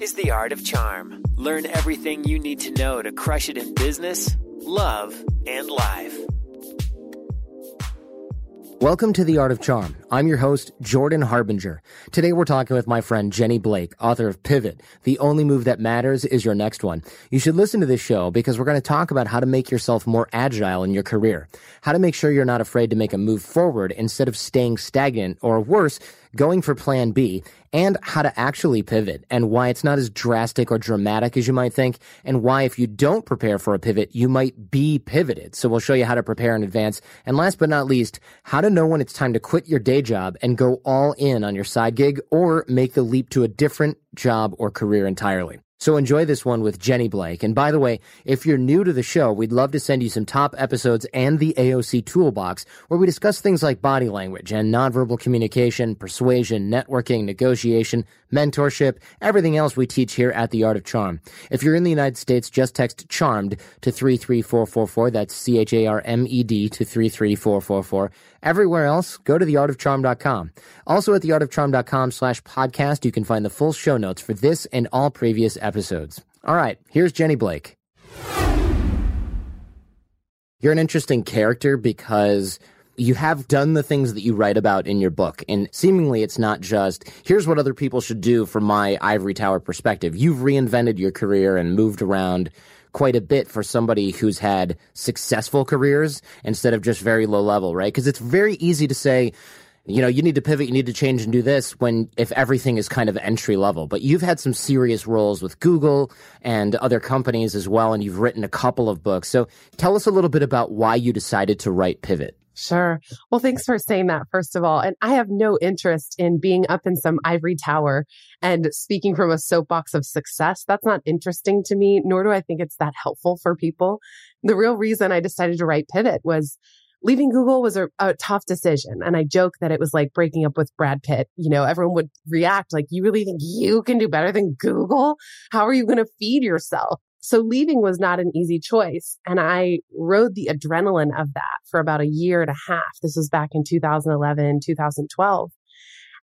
is The Art of Charm. Learn everything you need to know to crush it in business, love, and life. Welcome to The Art of Charm. I'm your host, Jordan Harbinger. Today we're talking with my friend Jenny Blake, author of Pivot. The only move that matters is your next one. You should listen to this show because we're going to talk about how to make yourself more agile in your career. How to make sure you're not afraid to make a move forward instead of staying stagnant or worse, going for plan B, and how to actually pivot and why it's not as drastic or dramatic as you might think, and why if you don't prepare for a pivot, you might be pivoted. So we'll show you how to prepare in advance. And last but not least, how to know when it's time to quit your day job and go all in on your side gig or make the leap to a different job or career entirely. So enjoy this one with Jenny Blake. And by the way, if you're new to the show, we'd love to send you some top episodes and the AOC toolbox where we discuss things like body language and nonverbal communication, persuasion, networking, negotiation, mentorship, everything else we teach here at The Art of Charm. If you're in the United States, just text CHARMED to 33444. That's C-H-A-R-M-E-D to 33444. Everywhere else, go to theartofcharm.com. Also at theartofcharm.com slash podcast, you can find the full show notes for this and all previous episodes. All right, here's Jenny Blake. You're an interesting character because you have done the things that you write about in your book. And seemingly it's not just, here's what other people should do from my ivory tower perspective. You've reinvented your career and moved around quite a bit for somebody who's had successful careers instead of just very low level, right? Because it's very easy to say, you know, you need to pivot, you need to change and do this when if everything is kind of entry level. But you've had some serious roles with Google and other companies as well, and you've written a couple of books. So tell us a little bit about why you decided to write Pivot. Sure. Well, thanks for saying that, first of all. And I have no interest in being up in some ivory tower and speaking from a soapbox of success. That's not interesting to me, nor do I think it's that helpful for people. The real reason I decided to write Pivot was leaving Google was a, a, tough decision. And I joke that it was like breaking up with Brad Pitt. You know, everyone would react like, you really think you can do better than Google? How are you going to feed yourself? So leaving was not an easy choice. And I rode the adrenaline of that for about a year and a half. This was back in 2011, 2012.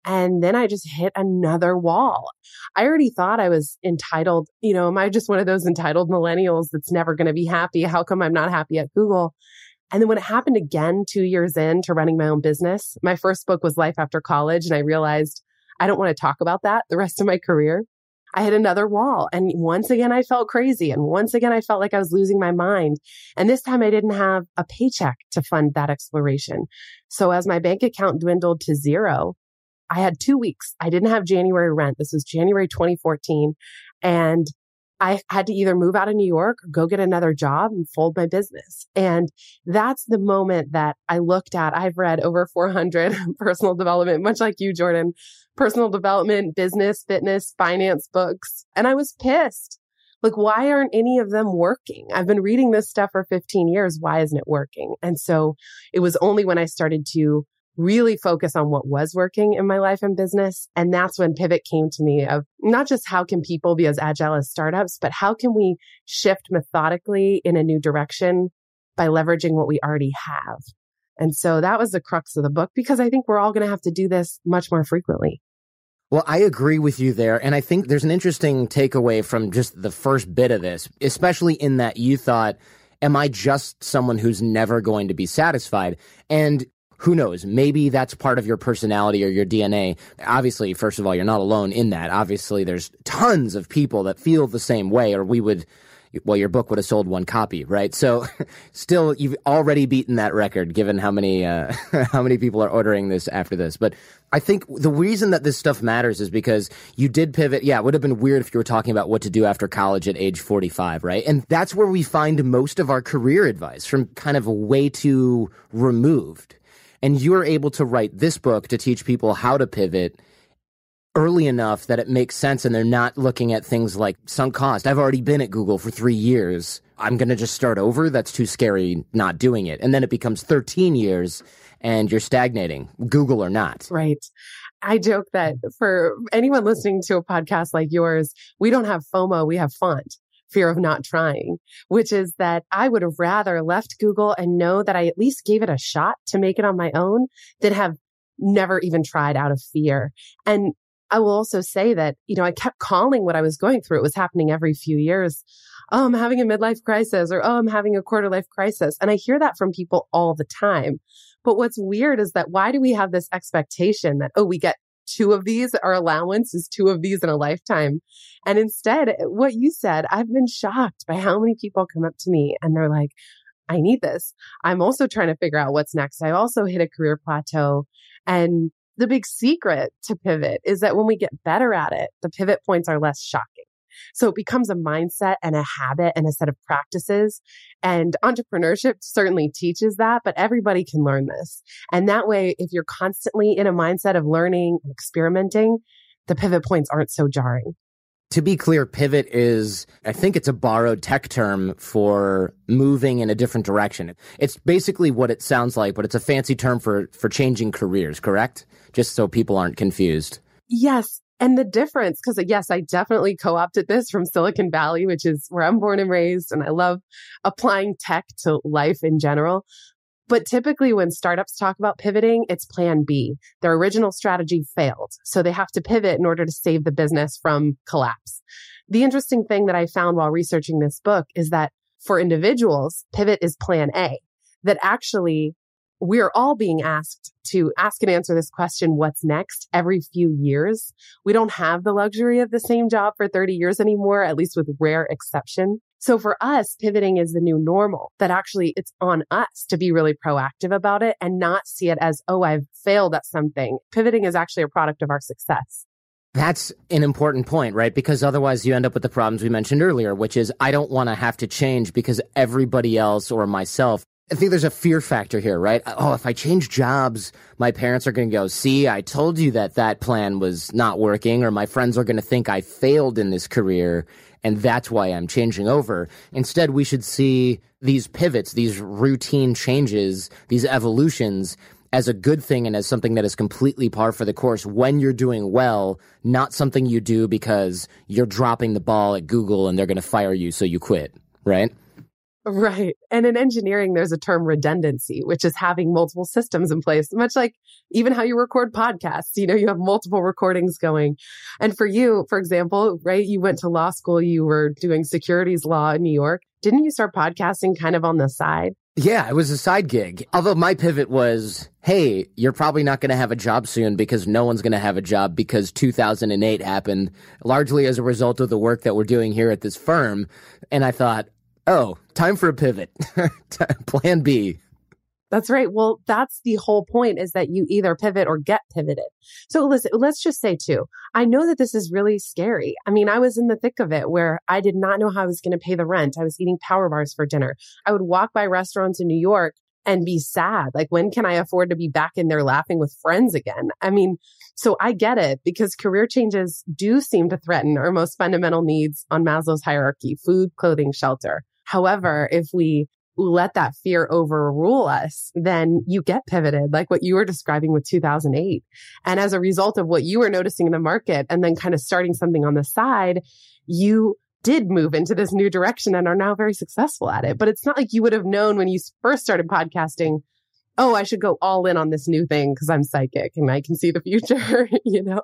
And then I just hit another wall. I already thought I was entitled. You know, am I just one of those entitled millennials that's never going to be happy? How come I'm not happy at Google? And then when it happened again, two years into running my own business, my first book was Life After College. And I realized I don't want to talk about that the rest of my career. I hit another wall. And once again, I felt crazy. And once again, I felt like I was losing my mind. And this time I didn't have a paycheck to fund that exploration. So as my bank account dwindled to zero, I had two weeks. I didn't have January rent. This was January 2014. And I had to either move out of New York or go get another job and fold my business. And that's the moment that I looked at. I've read over 400 personal development, much like you, Jordan, personal development, business, fitness, finance books. And I was pissed. Like, why aren't any of them working? I've been reading this stuff for 15 years. Why isn't it working? And so it was only when I started to really focus on what was working in my life and business. And that's when pivot came to me of not just how can people be as agile as startups, but how can we shift methodically in a new direction by leveraging what we already have. And so that was the crux of the book because I think we're all going to have to do this much more frequently. Well, I agree with you there. And I think there's an interesting takeaway from just the first bit of this, especially in that you thought, am I just someone who's never going to be satisfied? And who knows? Maybe that's part of your personality or your DNA. Obviously, first of all, you're not alone in that. Obviously, there's tons of people that feel the same way, or we would well, your book would have sold one copy, right? So, still, you've already beaten that record, given how many uh, how many people are ordering this after this. But I think the reason that this stuff matters is because you did pivot. Yeah, it would have been weird if you were talking about what to do after college at age forty five, right? And that's where we find most of our career advice from kind of way too removed. And you're able to write this book to teach people how to pivot early enough that it makes sense and they're not looking at things like sunk cost. I've already been at Google for three years. I'm going to just start over. That's too scary not doing it. And then it becomes 13 years and you're stagnating, Google or not. Right. I joke that for anyone listening to a podcast like yours, we don't have FOMO, we have font fear of not trying, which is that I would have rather left Google and know that I at least gave it a shot to make it on my own than have never even tried out of fear. And I will also say that, you know, I kept calling what I was going through. It was happening every few years. Oh, I'm having a midlife crisis or, oh, I'm having a quarter life crisis. And I hear that from people all the time. But what's weird is that why do we have this expectation that, oh, we get two of these, our allowance is two of these in a lifetime. And instead, what you said, I've been shocked by how many people come up to me and they're like, I need this. I'm also trying to figure out what's next. I also hit a career plateau and the big secret to pivot is that when we get better at it, the pivot points are less shocking. So it becomes a mindset and a habit and a set of practices. And entrepreneurship certainly teaches that, but everybody can learn this. And that way, if you're constantly in a mindset of learning and experimenting, the pivot points aren't so jarring. To be clear, pivot is, I think it's a borrowed tech term for moving in a different direction. It's basically what it sounds like, but it's a fancy term for, for changing careers, correct? Just so people aren't confused. Yes. And the difference, because uh, yes, I definitely co opted this from Silicon Valley, which is where I'm born and raised. And I love applying tech to life in general. But typically, when startups talk about pivoting, it's plan B. Their original strategy failed. So they have to pivot in order to save the business from collapse. The interesting thing that I found while researching this book is that for individuals, pivot is plan A. That actually we're all being asked to ask and answer this question, what's next every few years. We don't have the luxury of the same job for 30 years anymore, at least with rare exception. So for us, pivoting is the new normal that actually it's on us to be really proactive about it and not see it as, oh, I've failed at something. Pivoting is actually a product of our success. That's an important point, right? Because otherwise you end up with the problems we mentioned earlier, which is I don't want to have to change because everybody else or myself I think there's a fear factor here, right? Oh, if I change jobs, my parents are going to go, see, I told you that that plan was not working, or my friends are going to think I failed in this career and that's why I'm changing over. Instead, we should see these pivots, these routine changes, these evolutions as a good thing and as something that is completely par for the course when you're doing well, not something you do because you're dropping the ball at Google and they're going to fire you so you quit, right? Right. And in engineering, there's a term redundancy, which is having multiple systems in place, much like even how you record podcasts. You know, you have multiple recordings going. And for you, for example, right, you went to law school, you were doing securities law in New York. Didn't you start podcasting kind of on the side? Yeah, it was a side gig. Although my pivot was, hey, you're probably not going to have a job soon because no one's going to have a job because 2008 happened largely as a result of the work that we're doing here at this firm. And I thought, Oh, time for a pivot. Plan B. That's right. Well, that's the whole point is that you either pivot or get pivoted. So listen, let's just say too, I know that this is really scary. I mean, I was in the thick of it where I did not know how I was going to pay the rent. I was eating power bars for dinner. I would walk by restaurants in New York and be sad. Like, when can I afford to be back in there laughing with friends again? I mean, so I get it because career changes do seem to threaten our most fundamental needs on Maslow's hierarchy food, clothing, shelter. However, if we let that fear overrule us, then you get pivoted, like what you were describing with 2008. And as a result of what you were noticing in the market and then kind of starting something on the side, you did move into this new direction and are now very successful at it. But it's not like you would have known when you first started podcasting, oh, I should go all in on this new thing because I'm psychic and I can see the future, you know?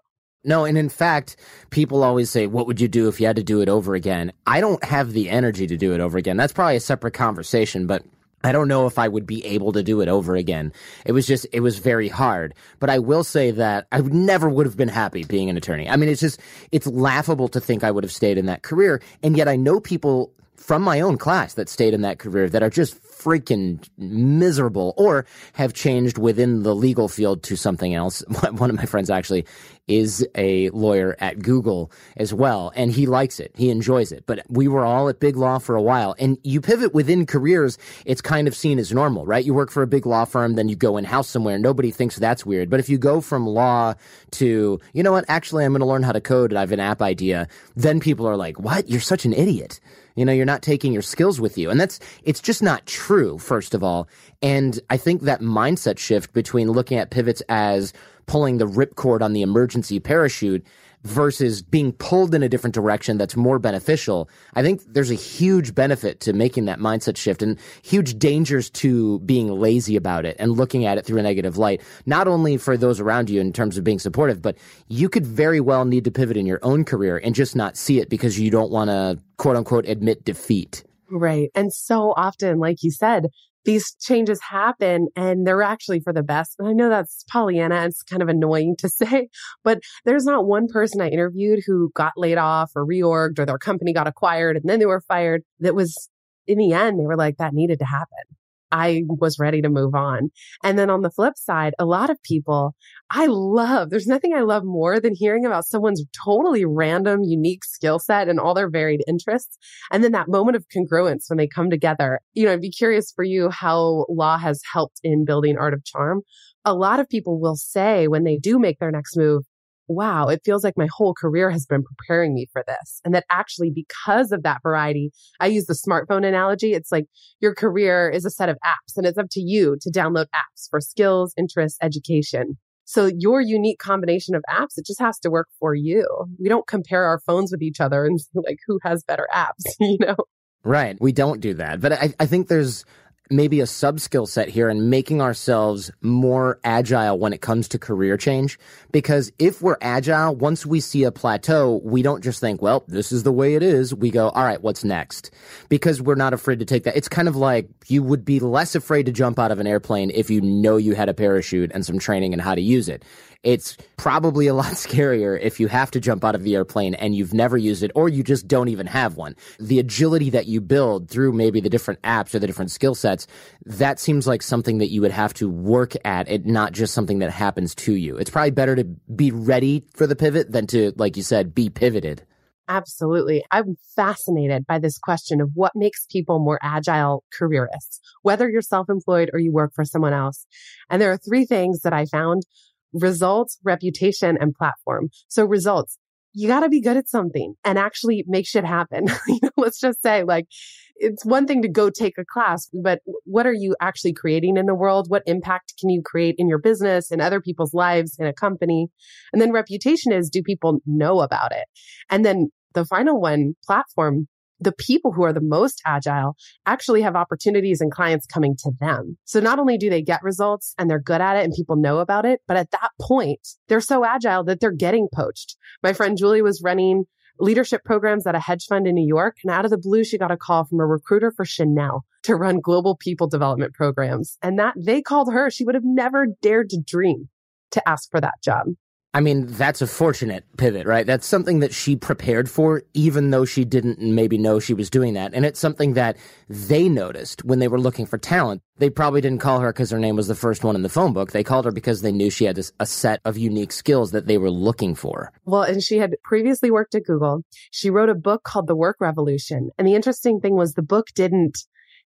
No, and in fact, people always say, What would you do if you had to do it over again? I don't have the energy to do it over again. That's probably a separate conversation, but I don't know if I would be able to do it over again. It was just, it was very hard. But I will say that I never would have been happy being an attorney. I mean, it's just, it's laughable to think I would have stayed in that career. And yet I know people from my own class that stayed in that career that are just freaking miserable or have changed within the legal field to something else. One of my friends actually is a lawyer at Google as well, and he likes it. He enjoys it. But we were all at big law for a while, and you pivot within careers. It's kind of seen as normal, right? You work for a big law firm, then you go in house somewhere. Nobody thinks that's weird. But if you go from law to, you know what? Actually, I'm going to learn how to code, and I have an app idea. Then people are like, "What? You're such an idiot." You know, you're not taking your skills with you. And that's, it's just not true, first of all. And I think that mindset shift between looking at pivots as pulling the ripcord on the emergency parachute versus being pulled in a different direction that's more beneficial. I think there's a huge benefit to making that mindset shift and huge dangers to being lazy about it and looking at it through a negative light, not only for those around you in terms of being supportive, but you could very well need to pivot in your own career and just not see it because you don't want to quote unquote admit defeat. Right. And so often, like you said, these changes happen and they're actually for the best. And I know that's Pollyanna. It's kind of annoying to say, but there's not one person I interviewed who got laid off or reorged or their company got acquired and then they were fired that was in the end, they were like, that needed to happen. I was ready to move on. And then on the flip side, a lot of people I love, there's nothing I love more than hearing about someone's totally random, unique skill set and all their varied interests. And then that moment of congruence when they come together. You know, I'd be curious for you how law has helped in building Art of Charm. A lot of people will say when they do make their next move, wow, it feels like my whole career has been preparing me for this. And that actually, because of that variety, I use the smartphone analogy. It's like your career is a set of apps and it's up to you to download apps for skills, interests, education. So your unique combination of apps, it just has to work for you. We don't compare our phones with each other and like who has better apps, you know? Right. We don't do that. But I, I think there's maybe a sub skill set here and making ourselves more agile when it comes to career change. Because if we're agile, once we see a plateau, we don't just think, well, this is the way it is. We go, all right, what's next? Because we're not afraid to take that. It's kind of like you would be less afraid to jump out of an airplane if you know you had a parachute and some training and how to use it. It's probably a lot scarier if you have to jump out of the airplane and you've never used it or you just don't even have one. The agility that you build through maybe the different apps or the different skill sets, that seems like something that you would have to work at it, not just something that happens to you. It's probably better to be ready for the pivot than to, like you said, be pivoted. Absolutely. I'm fascinated by this question of what makes people more agile careerists, whether you're self employed or you work for someone else. And there are three things that I found results, reputation, and platform. So results, you got to be good at something and actually make shit happen. let's just say like, it's one thing to go take a class, but what are you actually creating in the world? What impact can you create in your business, in other people's lives, in a company? And then reputation is, do people know about it? And then the final one, platform, the people who are the most agile actually have opportunities and clients coming to them. So not only do they get results and they're good at it and people know about it, but at that point, they're so agile that they're getting poached. My friend Julie was running leadership programs at a hedge fund in New York. And out of the blue, she got a call from a recruiter for Chanel to run global people development programs. And that they called her. She would have never dared to dream to ask for that job. I mean, that's a fortunate pivot, right? That's something that she prepared for, even though she didn't maybe know she was doing that. And it's something that they noticed when they were looking for talent. They probably didn't call her because her name was the first one in the phone book. They called her because they knew she had a set of unique skills that they were looking for. Well, and she had previously worked at Google. She wrote a book called The Work Revolution. And the interesting thing was the book didn't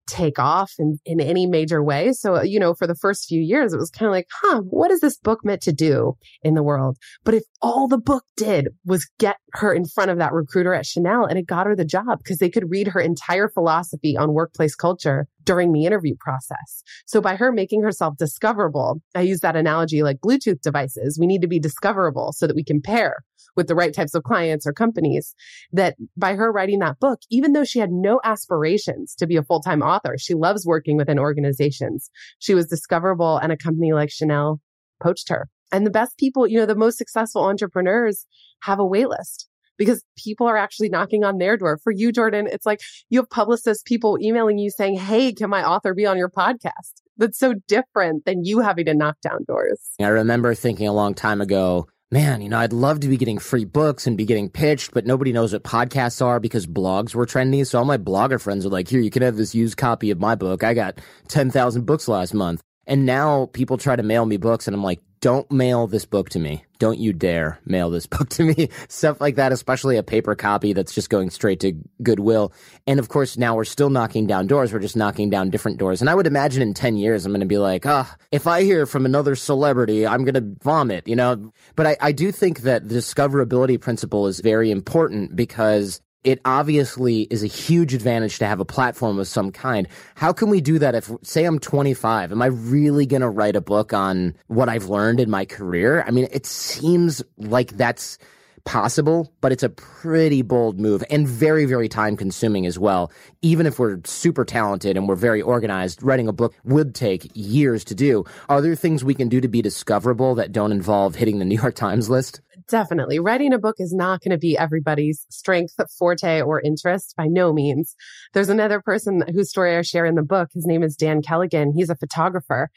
take off in, in any major way. So, you know, for the first few years, it was kind of like, huh, what is this book meant to do in the world? But if all the book did was get her in front of that recruiter at Chanel and it got her the job because they could read her entire philosophy on workplace culture during the interview process. So by her making herself discoverable, I use that analogy like Bluetooth devices. We need to be discoverable so that we can pair with the right types of clients or companies that by her writing that book, even though she had no aspirations to be a full-time author, she loves working within organizations. She was discoverable and a company like Chanel poached her. And the best people, you know, the most successful entrepreneurs have a waitlist because people are actually knocking on their door. For you, Jordan, it's like you have publicists, people emailing you saying, Hey, can my author be on your podcast? That's so different than you having to knock down doors. I remember thinking a long time ago, man, you know, I'd love to be getting free books and be getting pitched, but nobody knows what podcasts are because blogs were trendy. So all my blogger friends are like, here, you can have this used copy of my book. I got 10,000 books last month. And now people try to mail me books and I'm like, don't mail this book to me. Don't you dare mail this book to me. Stuff like that, especially a paper copy that's just going straight to Goodwill. And of course, now we're still knocking down doors. We're just knocking down different doors. And I would imagine in 10 years, I'm going to be like, ah, oh, if I hear from another celebrity, I'm going to vomit, you know? But I, I do think that the discoverability principle is very important because it obviously is a huge advantage to have a platform of some kind. How can we do that if, say, I'm 25? Am I really going to write a book on what I've learned in my career? I mean, it seems like that's possible, but it's a pretty bold move and very, very time consuming as well. Even if we're super talented and we're very organized, writing a book would take years to do. Are there things we can do to be discoverable that don't involve hitting the New York Times list? Definitely. Writing a book is not going to be everybody's strength, forte, or interest by no means. There's another person whose story I share in the book. His name is Dan Kelligan. He's a photographer.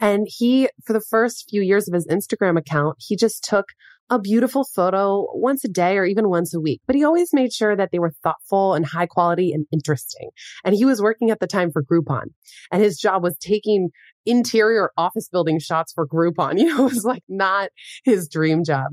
And he, for the first few years of his Instagram account, he just took a beautiful photo once a day or even once a week, but he always made sure that they were thoughtful and high quality and interesting. And he was working at the time for Groupon and his job was taking interior office building shots for Groupon. You know, it was like not his dream job.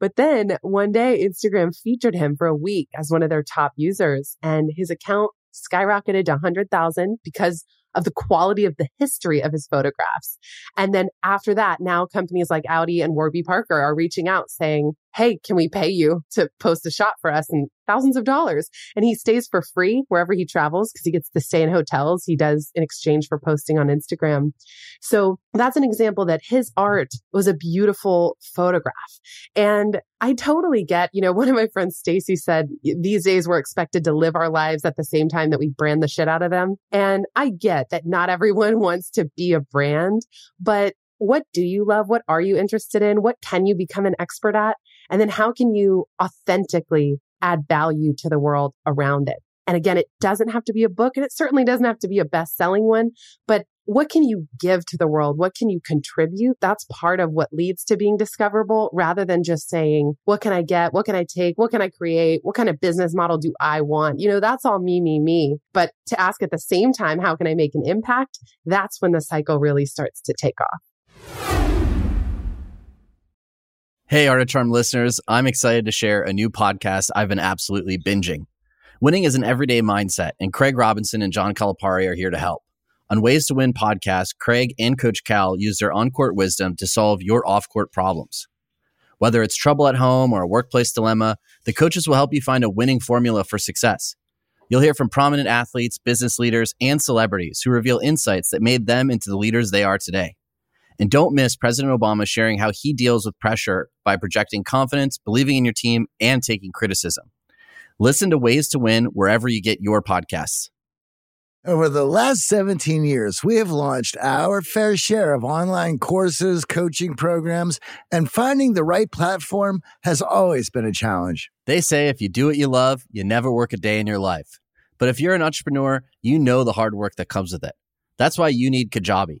But then one day Instagram featured him for a week as one of their top users and his account skyrocketed to 100,000 because of the quality of the history of his photographs. And then after that, now companies like Audi and Warby Parker are reaching out saying, Hey, can we pay you to post a shot for us? And thousands of dollars. And he stays for free wherever he travels because he gets to stay in hotels he does in exchange for posting on Instagram. So that's an example that his art was a beautiful photograph. And I totally get, you know, one of my friends, Stacy said these days we're expected to live our lives at the same time that we brand the shit out of them. And I get that not everyone wants to be a brand, but what do you love? What are you interested in? What can you become an expert at? And then how can you authentically add value to the world around it. And again, it doesn't have to be a book and it certainly doesn't have to be a best selling one, but what can you give to the world? What can you contribute? That's part of what leads to being discoverable rather than just saying, what can I get? What can I take? What can I create? What kind of business model do I want? You know, that's all me, me, me. But to ask at the same time, how can I make an impact? That's when the cycle really starts to take off. Hey, Art of Charm listeners, I'm excited to share a new podcast I've been absolutely binging. Winning is an everyday mindset, and Craig Robinson and John Calipari are here to help. On Ways to Win podcast, Craig and Coach Cal use their on court wisdom to solve your off court problems. Whether it's trouble at home or a workplace dilemma, the coaches will help you find a winning formula for success. You'll hear from prominent athletes, business leaders, and celebrities who reveal insights that made them into the leaders they are today. And don't miss President Obama sharing how he deals with pressure by projecting confidence, believing in your team, and taking criticism. Listen to Ways to Win wherever you get your podcasts. Over the last 17 years, we have launched our fair share of online courses, coaching programs, and finding the right platform has always been a challenge. They say if you do what you love, you never work a day in your life. But if you're an entrepreneur, you know the hard work that comes with it. That's why you need Kajabi.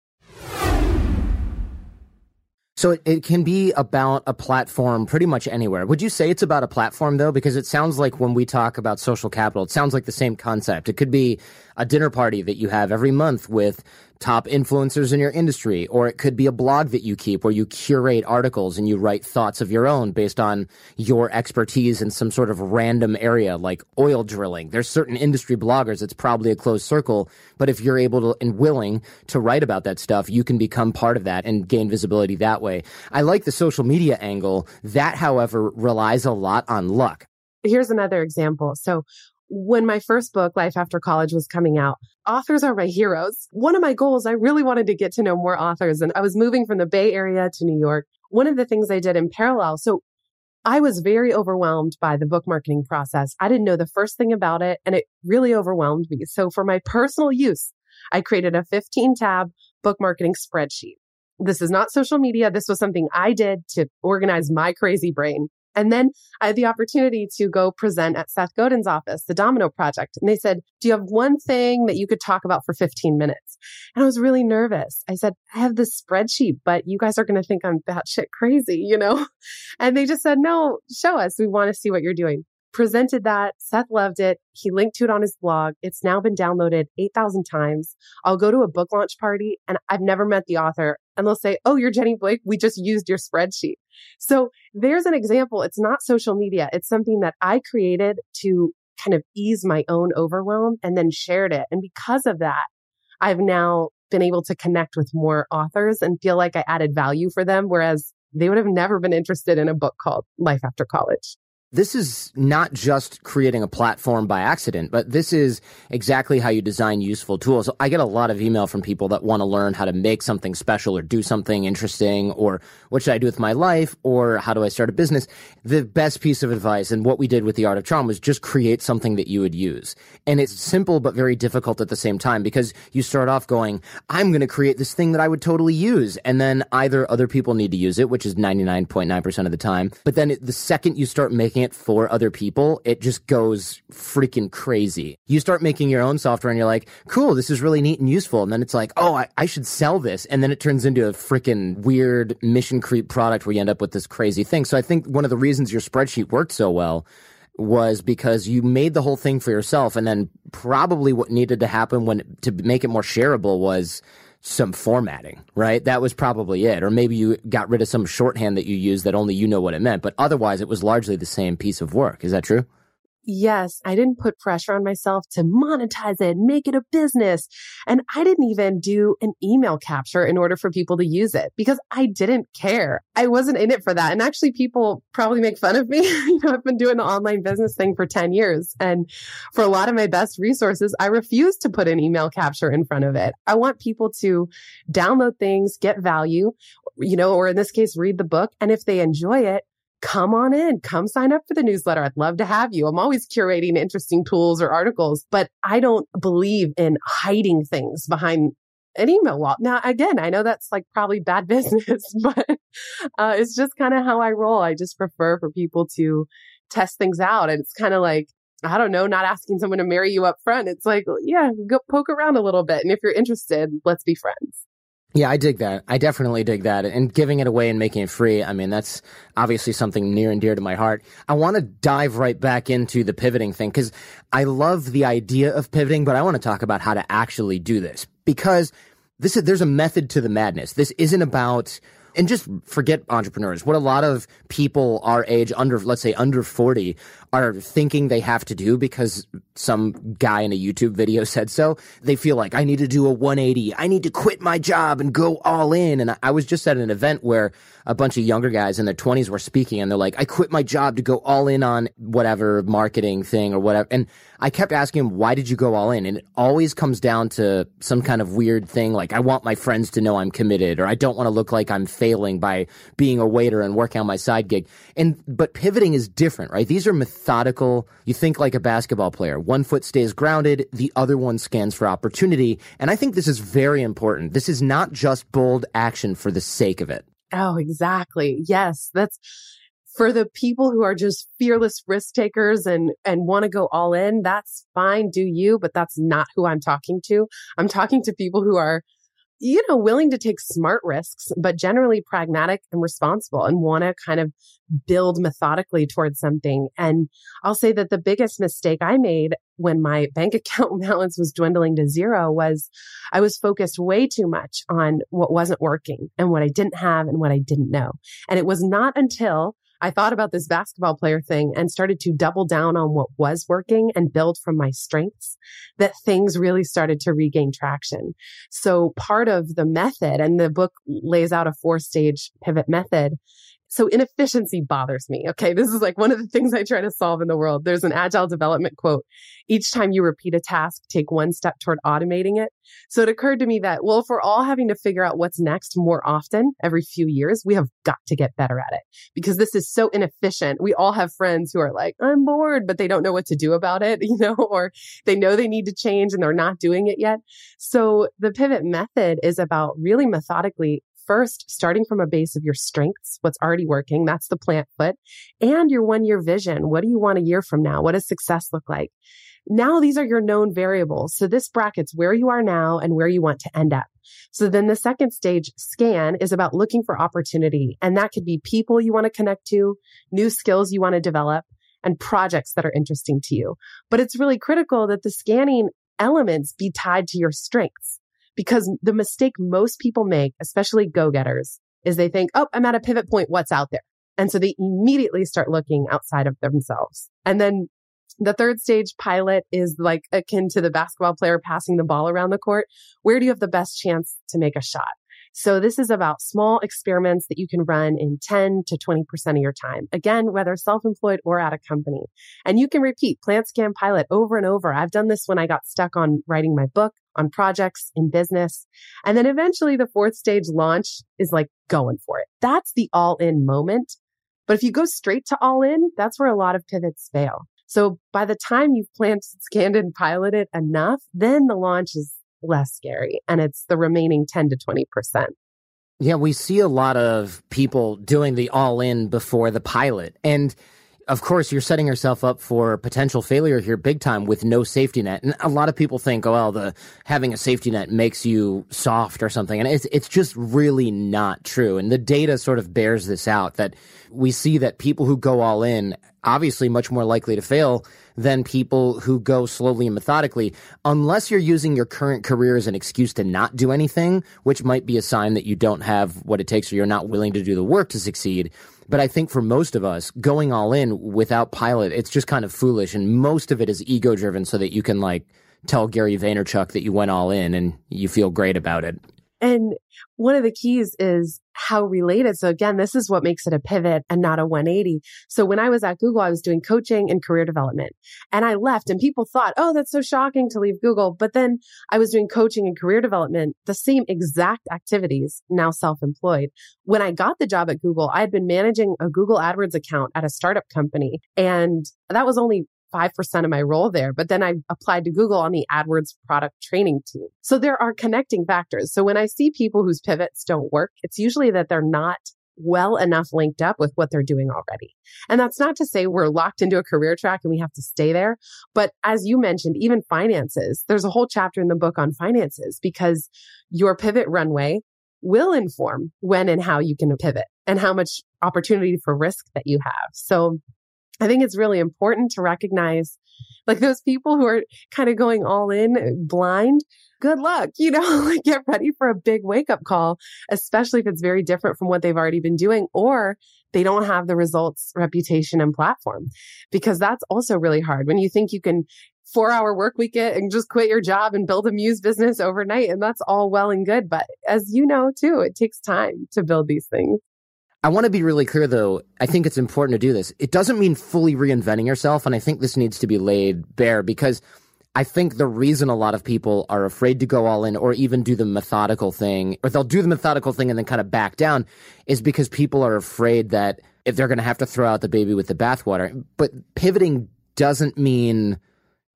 So it, it, can be about a platform pretty much anywhere. Would you say it's about a platform though? Because it sounds like when we talk about social capital, it sounds like the same concept. It could be a dinner party that you have every month with top influencers in your industry, or it could be a blog that you keep where you curate articles and you write thoughts of your own based on your expertise in some sort of random area like oil drilling. There's certain industry bloggers, it's probably a closed circle, but if you're able to and willing to write about that stuff, you can become part of that and gain visibility that way. I like the social media angle. That, however, relies a lot on luck. here's another example. So when my first book, Life After College, was coming out, authors are my heroes. One of my goals, I really wanted to get to know more authors, and I was moving from the Bay Area to New York. One of the things I did in parallel, so I was very overwhelmed by the book marketing process. I didn't know the first thing about it, and it really overwhelmed me. So, for my personal use, I created a 15 tab book marketing spreadsheet. This is not social media. This was something I did to organize my crazy brain. And then I had the opportunity to go present at Seth Godin's office, the Domino Project. And they said, Do you have one thing that you could talk about for 15 minutes? And I was really nervous. I said, I have this spreadsheet, but you guys are going to think I'm batshit crazy, you know? And they just said, No, show us. We want to see what you're doing presented that. Seth loved it. He linked to it on his blog. It's now been downloaded 8,000 times. I'll go to a book launch party and I've never met the author and they'll say, Oh, you're Jenny Blake. We just used your spreadsheet. So there's an example. It's not social media. It's something that I created to kind of ease my own overwhelm and then shared it. And because of that, I've now been able to connect with more authors and feel like I added value for them, whereas they would have never been interested in a book called Life After College this is not just creating a platform by accident, but this is exactly how you design useful tools. I get a lot of email from people that want to learn how to make something special or do something interesting or what should I do with my life or how do I start a business? The best piece of advice and what we did with the art of charm was just create something that you would use. And it's simple but very difficult at the same time because you start off going, I'm going to create this thing that I would totally use. And then either other people need to use it, which is 99.9% of the time. But then the second you start making it for other people, it just goes freaking crazy. You start making your own software and you're like, cool, this is really neat and useful. And then it's like, oh, I, I should sell this. And then it turns into a freaking weird mission creep product where you end up with this crazy thing. So I think one of the reasons your spreadsheet worked so well was because you made the whole thing for yourself and then probably what needed to happen when to make it more shareable was some formatting, right? That was probably it. Or maybe you got rid of some shorthand that you used that only you know what it meant, but otherwise it was largely the same piece of work. Is that true? Yes, I didn't put pressure on myself to monetize it, make it a business. And I didn't even do an email capture in order for people to use it because I didn't care. I wasn't in it for that. And actually, people probably make fun of me. you know, I've been doing the online business thing for 10 years. And for a lot of my best resources, I refuse to put an email capture in front of it. I want people to download things, get value, you know, or in this case, read the book. And if they enjoy it, come on in, come sign up for the newsletter. I'd love to have you. I'm always curating interesting tools or articles, but I don't believe in hiding things behind an email wall. Now, again, I know that's like probably bad business, but uh, it's just kind of how I roll. I just prefer for people to test things out. And it's kind of like, I don't know, not asking someone to marry you up front. It's like, yeah, go poke around a little bit. And if you're interested, let's be friends. Yeah, I dig that. I definitely dig that. And giving it away and making it free, I mean, that's obviously something near and dear to my heart. I want to dive right back into the pivoting thing because I love the idea of pivoting, but I want to talk about how to actually do this because this is, there's a method to the madness. This isn't about and just forget entrepreneurs. What a lot of people our age, under let's say under forty, are thinking they have to do because some guy in a YouTube video said so. They feel like I need to do a 180. I need to quit my job and go all in. And I was just at an event where a bunch of younger guys in their 20s were speaking and they're like, I quit my job to go all in on whatever marketing thing or whatever. And I kept asking him, why did you go all in? And it always comes down to some kind of weird thing like, I want my friends to know I'm committed or I don't want to look like I'm failing by being a waiter and working on my side gig. And, but pivoting is different, right? These are. You think like a basketball player. One foot stays grounded, the other one scans for opportunity. And I think this is very important. This is not just bold action for the sake of it. Oh, exactly. Yes. That's for the people who are just fearless risk takers and and want to go all in that's fine do you but that's not who i'm talking to i'm talking to people who are you know willing to take smart risks but generally pragmatic and responsible and want to kind of build methodically towards something. And i'll say that the biggest mistake i made when my bank account balance was dwindling to zero was i was focused way too much on what wasn't working and what i didn't have and what i didn't know. And it was not until I thought about this basketball player thing and started to double down on what was working and build from my strengths that things really started to regain traction. So part of the method and the book lays out a four stage pivot method So inefficiency bothers me. Okay. This is like one of the things I try to solve in the world. There's an agile development quote. Each time you repeat a task, take one step toward automating it. So it occurred to me that, well, if we're all having to figure out what's next more often every few years, we have got to get better at it because this is so inefficient. We all have friends who are like, I'm bored, but they don't know what to do about it, you know, or they know they need to change and they're not doing it yet. So the pivot method is about really methodically first starting from a base of your strengths, what's already working. That's the plant foot and your one year vision. What do you want a year from now? What does success look like? Now these are your known variables. So this brackets where you are now and where you want to end up. So then the second stage scan is about looking for opportunity. And that could be people you want to connect to, new skills you want to develop and projects that are interesting to you. But it's really critical that the scanning elements be tied to your strengths because the mistake most people make, especially go getters, is they think, oh, I'm at a pivot point. What's out there? And so they immediately start looking outside of themselves. And then the third stage pilot is like akin to the basketball player passing the ball around the court. Where do you have the best chance to make a shot? So this is about small experiments that you can run in 10 to 20% of your time. Again, whether self-employed or at a company. And you can repeat plant scan pilot over and over. I've done this when I got stuck on writing my book, on projects, in business. And then eventually the fourth stage launch is like going for it. That's the all in moment. But if you go straight to all in, that's where a lot of pivots fail. So by the time you've planted, scanned and piloted enough, then the launch is less scary and it's the remaining 10 to 20%. Yeah, we see a lot of people doing the all in before the pilot. And of course, you're setting yourself up for potential failure here big time with no safety net. And a lot of people think, oh, well, the having a safety net makes you soft or something. And it's, it's just really not true. And the data sort of bears this out that we see that people who go all in obviously much more likely to fail than people who go slowly and methodically, unless you're using your current career as an excuse to not do anything, which might be a sign that you don't have what it takes or you're not willing to do the work to succeed. But I think for most of us, going all in without pilot, it's just kind of foolish. And most of it is ego driven so that you can like tell Gary Vaynerchuk that you went all in and you feel great about it. And one of the keys is how related. So again, this is what makes it a pivot and not a 180. So when I was at Google, I was doing coaching and career development and I left and people thought, Oh, that's so shocking to leave Google. But then I was doing coaching and career development, the same exact activities, now self-employed. When I got the job at Google, I had been managing a Google AdWords account at a startup company and that was only 5% of my role there. But then I applied to Google on the AdWords product training team. So there are connecting factors. So when I see people whose pivots don't work, it's usually that they're not well enough linked up with what they're doing already. And that's not to say we're locked into a career track and we have to stay there. But as you mentioned, even finances, there's a whole chapter in the book on finances because your pivot runway will inform when and how you can pivot and how much opportunity for risk that you have. So I think it's really important to recognize like those people who are kind of going all in blind. Good luck, you know, get ready for a big wake up call, especially if it's very different from what they've already been doing or they don't have the results, reputation and platform because that's also really hard when you think you can four hour work week it and just quit your job and build a muse business overnight. And that's all well and good. But as you know, too, it takes time to build these things. I want to be really clear, though. I think it's important to do this. It doesn't mean fully reinventing yourself. And I think this needs to be laid bare because I think the reason a lot of people are afraid to go all in or even do the methodical thing, or they'll do the methodical thing and then kind of back down, is because people are afraid that if they're going to have to throw out the baby with the bathwater. But pivoting doesn't mean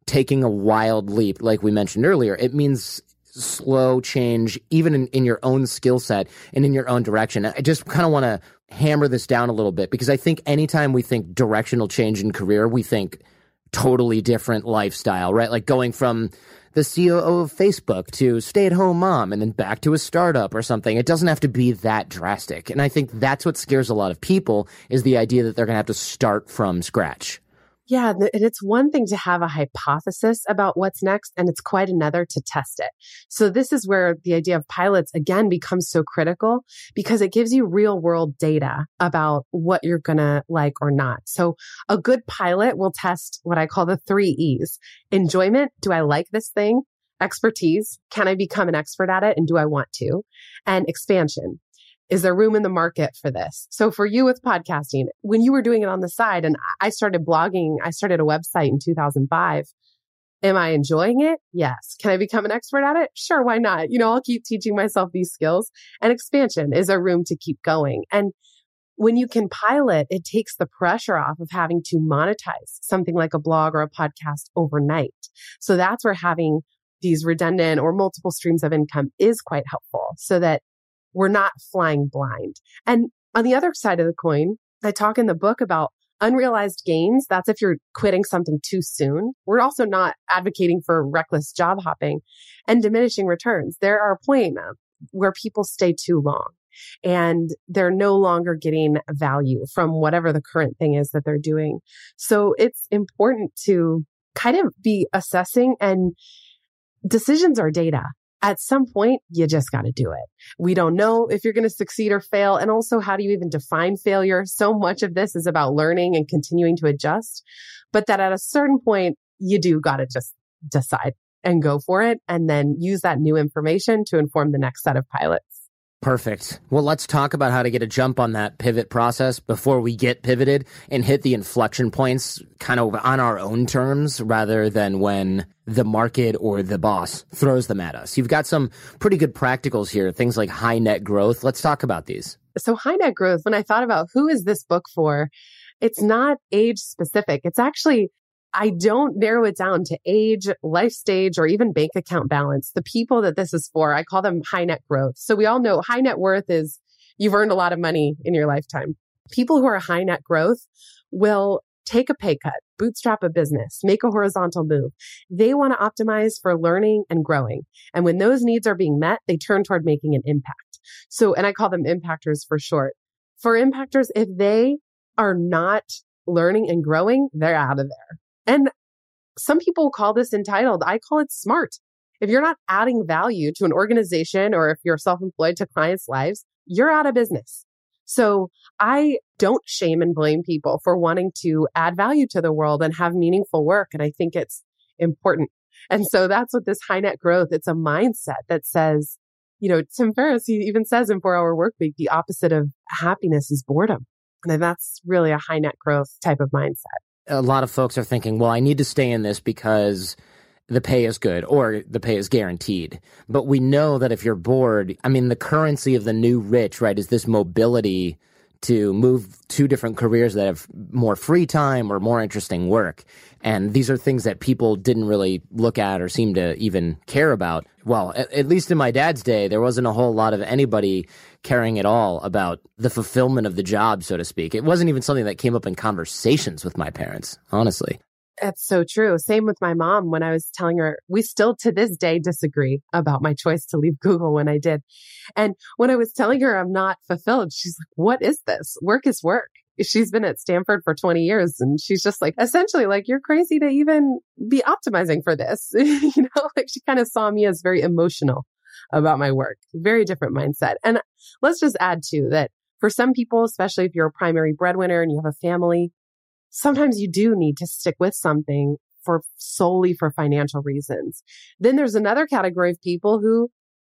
taking a wild leap, like we mentioned earlier. It means slow change, even in, in your own skill set and in your own direction. I just kind of want to hammer this down a little bit because I think anytime we think directional change in career, we think totally different lifestyle, right? Like going from the CEO of Facebook to stay at home mom and then back to a startup or something. It doesn't have to be that drastic. And I think that's what scares a lot of people is the idea that they're going to have to start from scratch. Yeah. And it's one thing to have a hypothesis about what's next, and it's quite another to test it. So this is where the idea of pilots again becomes so critical because it gives you real world data about what you're going to like or not. So a good pilot will test what I call the three E's. Enjoyment. Do I like this thing? Expertise. Can I become an expert at it? And do I want to? And expansion Is there room in the market for this? So for you with podcasting, when you were doing it on the side and I started blogging, I started a website in 2005. Am I enjoying it? Yes. Can I become an expert at it? Sure. Why not? You know, I'll keep teaching myself these skills and expansion is a room to keep going. And when you can pilot, it takes the pressure off of having to monetize something like a blog or a podcast overnight. So that's where having these redundant or multiple streams of income is quite helpful so that we're not flying blind. And on the other side of the coin, I talk in the book about unrealized gains. That's if you're quitting something too soon. We're also not advocating for reckless job hopping and diminishing returns. There are a point where people stay too long and they're no longer getting value from whatever the current thing is that they're doing. So it's important to kind of be assessing and decisions are data at some point, you just got to do it. We don't know if you're going to succeed or fail. And also, how do you even define failure? So much of this is about learning and continuing to adjust, but that at a certain point, you do got to just decide and go for it and then use that new information to inform the next set of pilots. Perfect. Well, let's talk about how to get a jump on that pivot process before we get pivoted and hit the inflection points kind of on our own terms rather than when the market or the boss throws them at us. You've got some pretty good practicals here, things like high net growth. Let's talk about these. So, high net growth, when I thought about who is this book for, it's not age specific. It's actually I don't narrow it down to age, life stage, or even bank account balance. The people that this is for, I call them high net growth. So we all know high net worth is you've earned a lot of money in your lifetime. People who are high net growth will take a pay cut, bootstrap a business, make a horizontal move. They want to optimize for learning and growing. And when those needs are being met, they turn toward making an impact. So, and I call them impactors for short. For impactors, if they are not learning and growing, they're out of there. And some people call this entitled. I call it smart. If you're not adding value to an organization or if you're self employed to clients' lives, you're out of business. So I don't shame and blame people for wanting to add value to the world and have meaningful work. And I think it's important. And so that's what this high net growth, it's a mindset that says, you know, Tim Ferriss, he even says in four hour work week, the opposite of happiness is boredom. And that's really a high net growth type of mindset a lot of folks are thinking, well, I need to stay in this because the pay is good or the pay is guaranteed. But we know that if you're bored, I mean, the currency of the new rich, right, is this mobility to move to different careers that have more free time or more interesting work. And these are things that people didn't really look at or seem to even care about. Well, at, at least in my dad's day, there wasn't a whole lot of anybody caring at all about the fulfillment of the job, so to speak. It wasn't even something that came up in conversations with my parents, honestly. That's so true. Same with my mom when I was telling her, we still to this day disagree about my choice to leave Google when I did. And when I was telling her I'm not fulfilled, she's like, what is this? Work is work. She's been at Stanford for 20 years and she's just like, essentially, like, you're crazy to even be optimizing for this. you know, like she kind of saw me as very emotional about my work. Very different mindset. And let's just add to that for some people, especially if you're a primary breadwinner and you have a family, sometimes you do need to stick with something for solely for financial reasons. Then there's another category of people who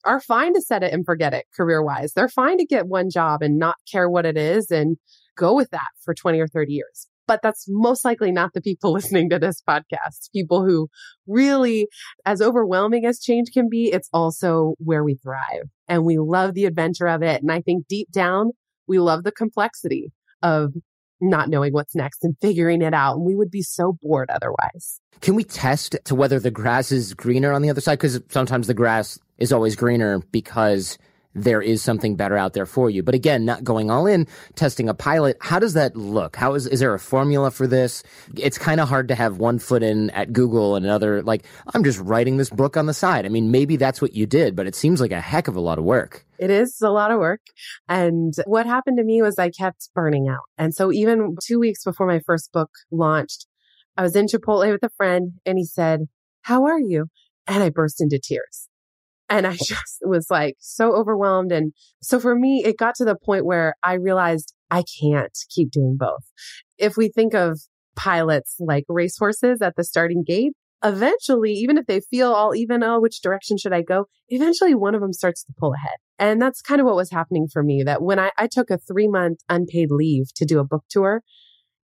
are fine to set it and forget it career wise. They're fine to get one job and not care what it is and go with that for 20 or 30 years. But that's most likely not the people listening to this podcast. People who really, as overwhelming as change can be, it's also where we thrive and we love the adventure of it. And I think deep down, we love the complexity of not knowing what's next and figuring it out. And we would be so bored otherwise. Can we test to whether the grass is greener on the other side? Because sometimes the grass is always greener because there is something better out there for you. But again, not going all in, testing a pilot. How does that look? How is, is there a formula for this? It's kind of hard to have one foot in at Google and another, like, I'm just writing this book on the side. I mean, maybe that's what you did, but it seems like a heck of a lot of work. It is a lot of work. And what happened to me was I kept burning out. And so even two weeks before my first book launched, I was in Chipotle with a friend and he said, how are you? And I burst into tears. And I just was like so overwhelmed. And so for me, it got to the point where I realized I can't keep doing both. If we think of pilots like racehorses at the starting gate, eventually, even if they feel all even, oh, which direction should I go? Eventually one of them starts to pull ahead. And that's kind of what was happening for me that when I, I took a three month unpaid leave to do a book tour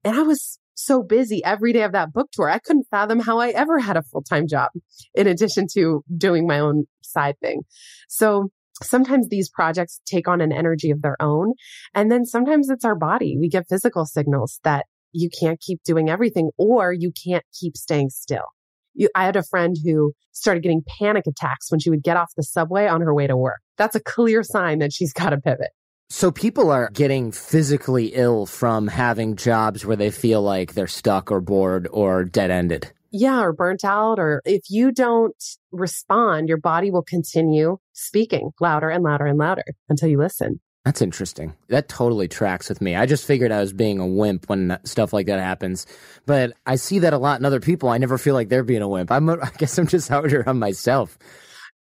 and I was so busy every day of that book tour. I couldn't fathom how I ever had a full time job in addition to doing my own side thing. So sometimes these projects take on an energy of their own. And then sometimes it's our body. We get physical signals that you can't keep doing everything or you can't keep staying still. You, I had a friend who started getting panic attacks when she would get off the subway on her way to work. That's a clear sign that she's got to pivot. So people are getting physically ill from having jobs where they feel like they're stuck or bored or dead ended. Yeah, or burnt out. Or if you don't respond, your body will continue speaking louder and louder and louder until you listen. That's interesting. That totally tracks with me. I just figured I was being a wimp when stuff like that happens. But I see that a lot in other people. I never feel like they're being a wimp. I'm, I guess I'm just harder on myself.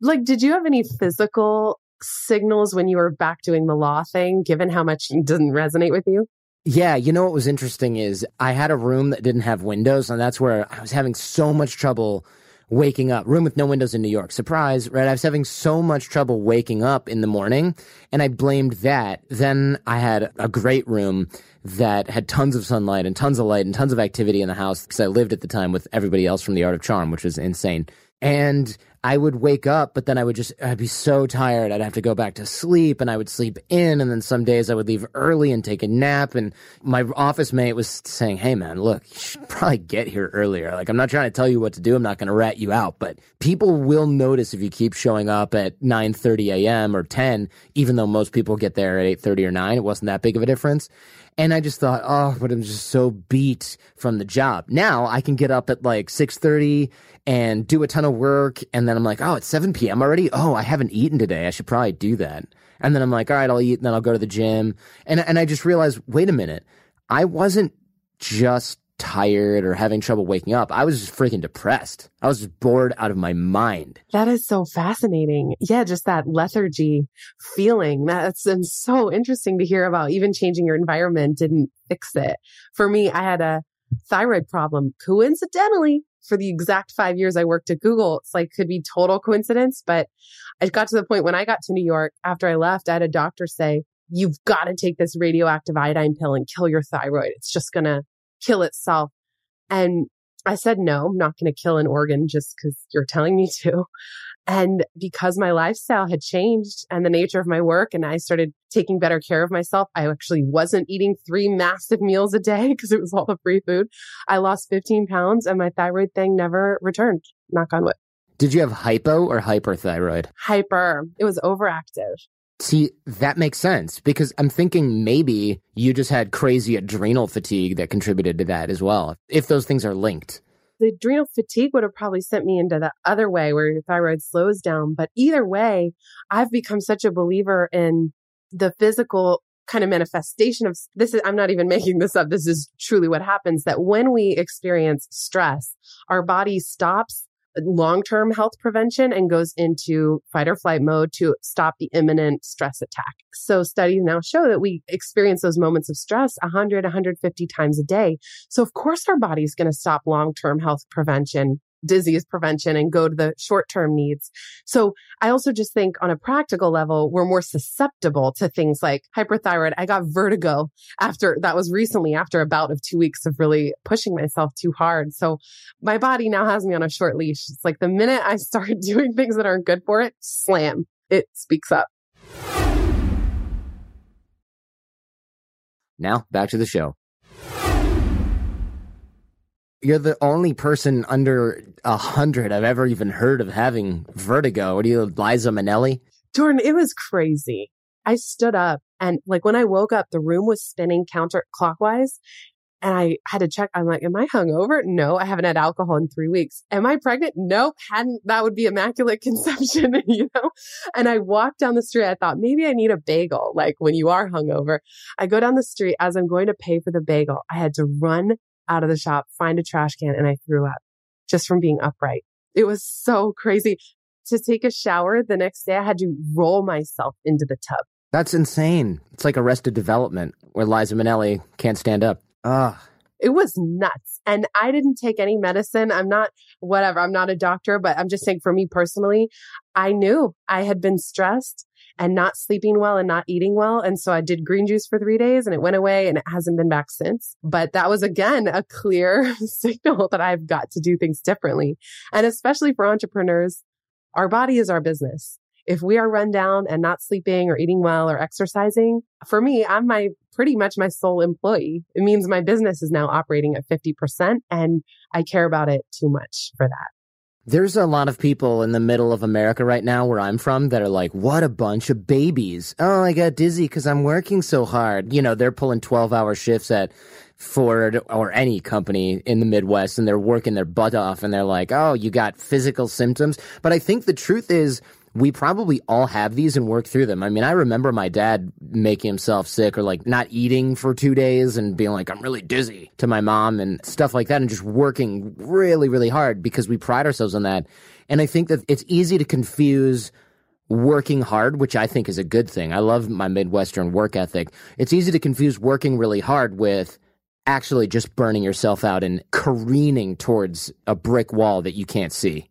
Like, did you have any physical signals when you were back doing the law thing, given how much it doesn't resonate with you? Yeah, you know what was interesting is I had a room that didn't have windows, and that's where I was having so much trouble waking up. Room with no windows in New York. Surprise, right? I was having so much trouble waking up in the morning and I blamed that. Then I had a great room that had tons of sunlight and tons of light and tons of activity in the house because I lived at the time with everybody else from the Art of Charm, which was insane. And I would wake up, but then I would just, I'd be so tired. I'd have to go back to sleep and I would sleep in. And then some days I would leave early and take a nap. And my office mate was saying, Hey man, look, you should probably get here earlier. Like, I'm not trying to tell you what to do. I'm not going to rat you out, but people will notice if you keep showing up at 9 30 a.m. or 10, even though most people get there at 8 30 or 9. It wasn't that big of a difference. And I just thought, oh, but I'm just so beat from the job. Now I can get up at like 6:30 and do a ton of work and then I'm like, "Oh, it's 7 p.m. already. Oh, I haven't eaten today. I should probably do that." And then I'm like, "All right, I'll eat and then I'll go to the gym." And and I just realized, "Wait a minute. I wasn't just tired or having trouble waking up. I was just freaking depressed. I was just bored out of my mind. That is so fascinating. Yeah, just that lethargy feeling. That's been so interesting to hear about. Even changing your environment didn't fix it. For me, I had a thyroid problem. Coincidentally, for the exact five years I worked at Google, it's like could be total coincidence, but I got to the point when I got to New York after I left, I had a doctor say, you've got to take this radioactive iodine pill and kill your thyroid. It's just going to kill itself. And I said, no, I'm not going to kill an organ just because you're telling me to. And because my lifestyle had changed and the nature of my work, and I started taking better care of myself, I actually wasn't eating three massive meals a day because it was all the free food. I lost 15 pounds and my thyroid thing never returned. Knock on wood. Did you have hypo or hyperthyroid? Hyper. It was overactive. See, that makes sense because I'm thinking maybe you just had crazy adrenal fatigue that contributed to that as well, if those things are linked. The adrenal fatigue would have probably sent me into the other way where your thyroid slows down. But either way, I've become such a believer in the physical kind of manifestation of this is, I'm not even making this up. This is truly what happens that when we experience stress, our body stops long term health prevention and goes into fight or flight mode to stop the imminent stress attack. So studies now show that we experience those moments of stress 100, 150 times a day. So of course our body is going to stop long term health prevention disease prevention and go to the short term needs. So I also just think on a practical level, we're more susceptible to things like hyperthyroid. I got vertigo after that was recently after a bout of two weeks of really pushing myself too hard. So my body now has me on a short leash. It's like the minute I start doing things that aren't good for it, slam, it speaks up. Now back to the show you're the only person under a hundred I've ever even heard of having vertigo. What are you, Liza Minnelli? Jordan, it was crazy. I stood up and like when I woke up, the room was spinning counterclockwise. And I had to check. I'm like, am I hungover? No, I haven't had alcohol in three weeks. Am I pregnant? Nope. Hadn't, that would be immaculate conception, you know? And I walked down the street. I thought maybe I need a bagel. Like when you are hungover, I go down the street as I'm going to pay for the bagel. I had to run out of the shop, find a trash can, and I threw up just from being upright. It was so crazy. To take a shower the next day, I had to roll myself into the tub. That's insane. It's like arrested development where Liza Minnelli can't stand up. Ah. It was nuts. And I didn't take any medicine. I'm not, whatever, I'm not a doctor, but I'm just saying for me personally, I knew I had been stressed and not sleeping well and not eating well. And so I did green juice for three days and it went away and it hasn't been back since. But that was again a clear signal that I've got to do things differently. And especially for entrepreneurs, our body is our business. If we are run down and not sleeping or eating well or exercising, for me, I'm my pretty much my sole employee. It means my business is now operating at 50% and I care about it too much for that. There's a lot of people in the middle of America right now where I'm from that are like, what a bunch of babies. Oh, I got dizzy because I'm working so hard. You know, they're pulling 12 hour shifts at Ford or any company in the Midwest and they're working their butt off and they're like, oh, you got physical symptoms. But I think the truth is, we probably all have these and work through them. I mean, I remember my dad making himself sick or like not eating for two days and being like, I'm really dizzy to my mom and stuff like that and just working really, really hard because we pride ourselves on that. And I think that it's easy to confuse working hard, which I think is a good thing. I love my Midwestern work ethic. It's easy to confuse working really hard with actually just burning yourself out and careening towards a brick wall that you can't see.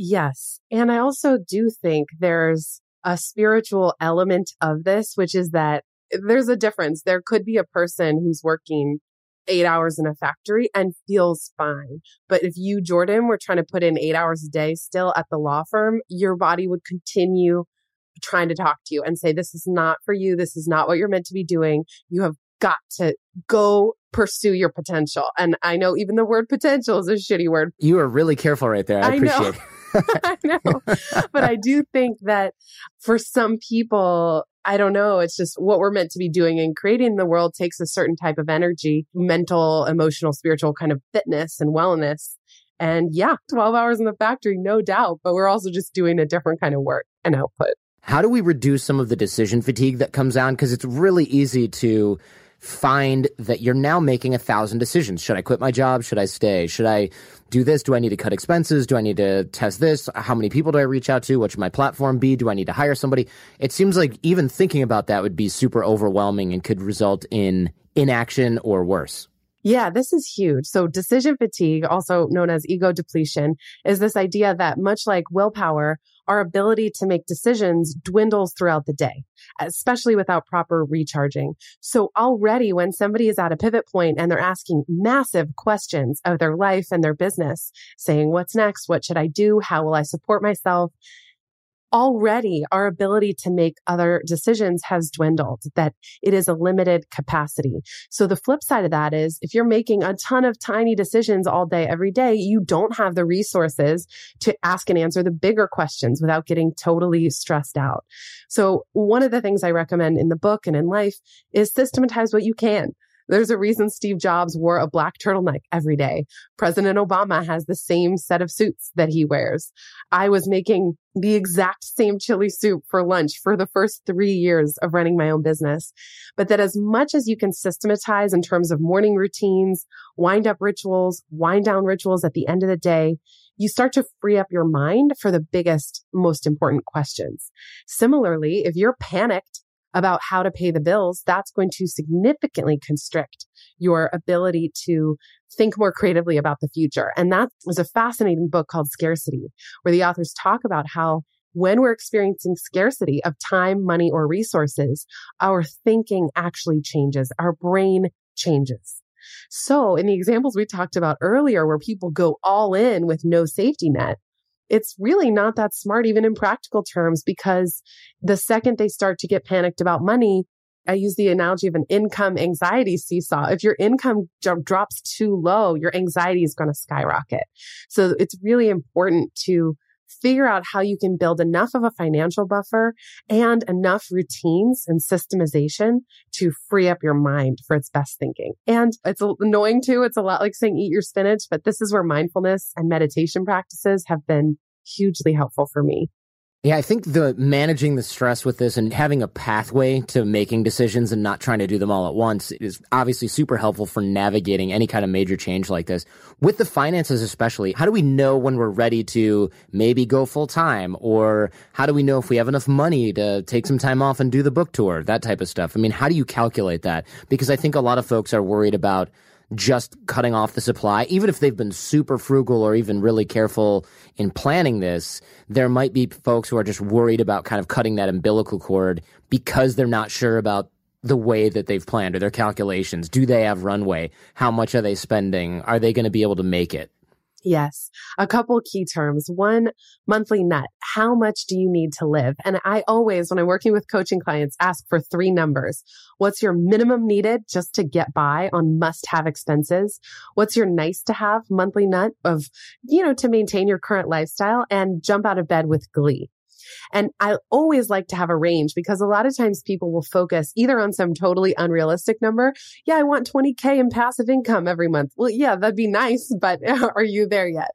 Yes. And I also do think there's a spiritual element of this, which is that there's a difference. There could be a person who's working eight hours in a factory and feels fine. But if you, Jordan, were trying to put in eight hours a day still at the law firm, your body would continue trying to talk to you and say, this is not for you. This is not what you're meant to be doing. You have got to go pursue your potential. And I know even the word potential is a shitty word. You are really careful right there. I, I appreciate it. I know. But I do think that for some people, I don't know, it's just what we're meant to be doing and creating the world takes a certain type of energy, mental, emotional, spiritual kind of fitness and wellness. And yeah, 12 hours in the factory, no doubt, but we're also just doing a different kind of work and output. How do we reduce some of the decision fatigue that comes on? Because it's really easy to find that you're now making a thousand decisions. Should I quit my job? Should I stay? Should I do this? Do I need to cut expenses? Do I need to test this? How many people do I reach out to? What should my platform be? Do I need to hire somebody? It seems like even thinking about that would be super overwhelming and could result in inaction or worse. Yeah, this is huge. So decision fatigue, also known as ego depletion, is this idea that much like willpower, our ability to make decisions dwindles throughout the day, especially without proper recharging. So already when somebody is at a pivot point and they're asking massive questions of their life and their business, saying, what's next? What should I do? How will I support myself? Already our ability to make other decisions has dwindled, that it is a limited capacity. So the flip side of that is if you're making a ton of tiny decisions all day, every day, you don't have the resources to ask and answer the bigger questions without getting totally stressed out. So one of the things I recommend in the book and in life is systematize what you can. There's a reason Steve Jobs wore a black turtleneck every day. President Obama has the same set of suits that he wears. I was making the exact same chili soup for lunch for the first three years of running my own business. But that as much as you can systematize in terms of morning routines, wind up rituals, wind down rituals at the end of the day, you start to free up your mind for the biggest, most important questions. Similarly, if you're panicked about how to pay the bills, that's going to significantly constrict your ability to think more creatively about the future. And that was a fascinating book called Scarcity, where the authors talk about how when we're experiencing scarcity of time, money, or resources, our thinking actually changes. Our brain changes. So in the examples we talked about earlier, where people go all in with no safety net, it's really not that smart, even in practical terms, because the second they start to get panicked about money, I use the analogy of an income anxiety seesaw. If your income drops too low, your anxiety is going to skyrocket. So it's really important to figure out how you can build enough of a financial buffer and enough routines and systemization to free up your mind for its best thinking. And it's annoying too. It's a lot like saying eat your spinach, but this is where mindfulness and meditation practices have been hugely helpful for me. Yeah, I think the managing the stress with this and having a pathway to making decisions and not trying to do them all at once is obviously super helpful for navigating any kind of major change like this. With the finances, especially, how do we know when we're ready to maybe go full time? Or how do we know if we have enough money to take some time off and do the book tour, that type of stuff? I mean, how do you calculate that? Because I think a lot of folks are worried about just cutting off the supply, even if they've been super frugal or even really careful in planning this, there might be folks who are just worried about kind of cutting that umbilical cord because they're not sure about the way that they've planned or their calculations. Do they have runway? How much are they spending? Are they going to be able to make it? Yes. A couple key terms. One, monthly net. How much do you need to live? And I always, when I'm working with coaching clients, ask for three numbers. What's your minimum needed just to get by on must have expenses? What's your nice to have monthly net of, you know, to maintain your current lifestyle and jump out of bed with glee? And I always like to have a range because a lot of times people will focus either on some totally unrealistic number. Yeah, I want 20K in passive income every month. Well, yeah, that'd be nice, but are you there yet?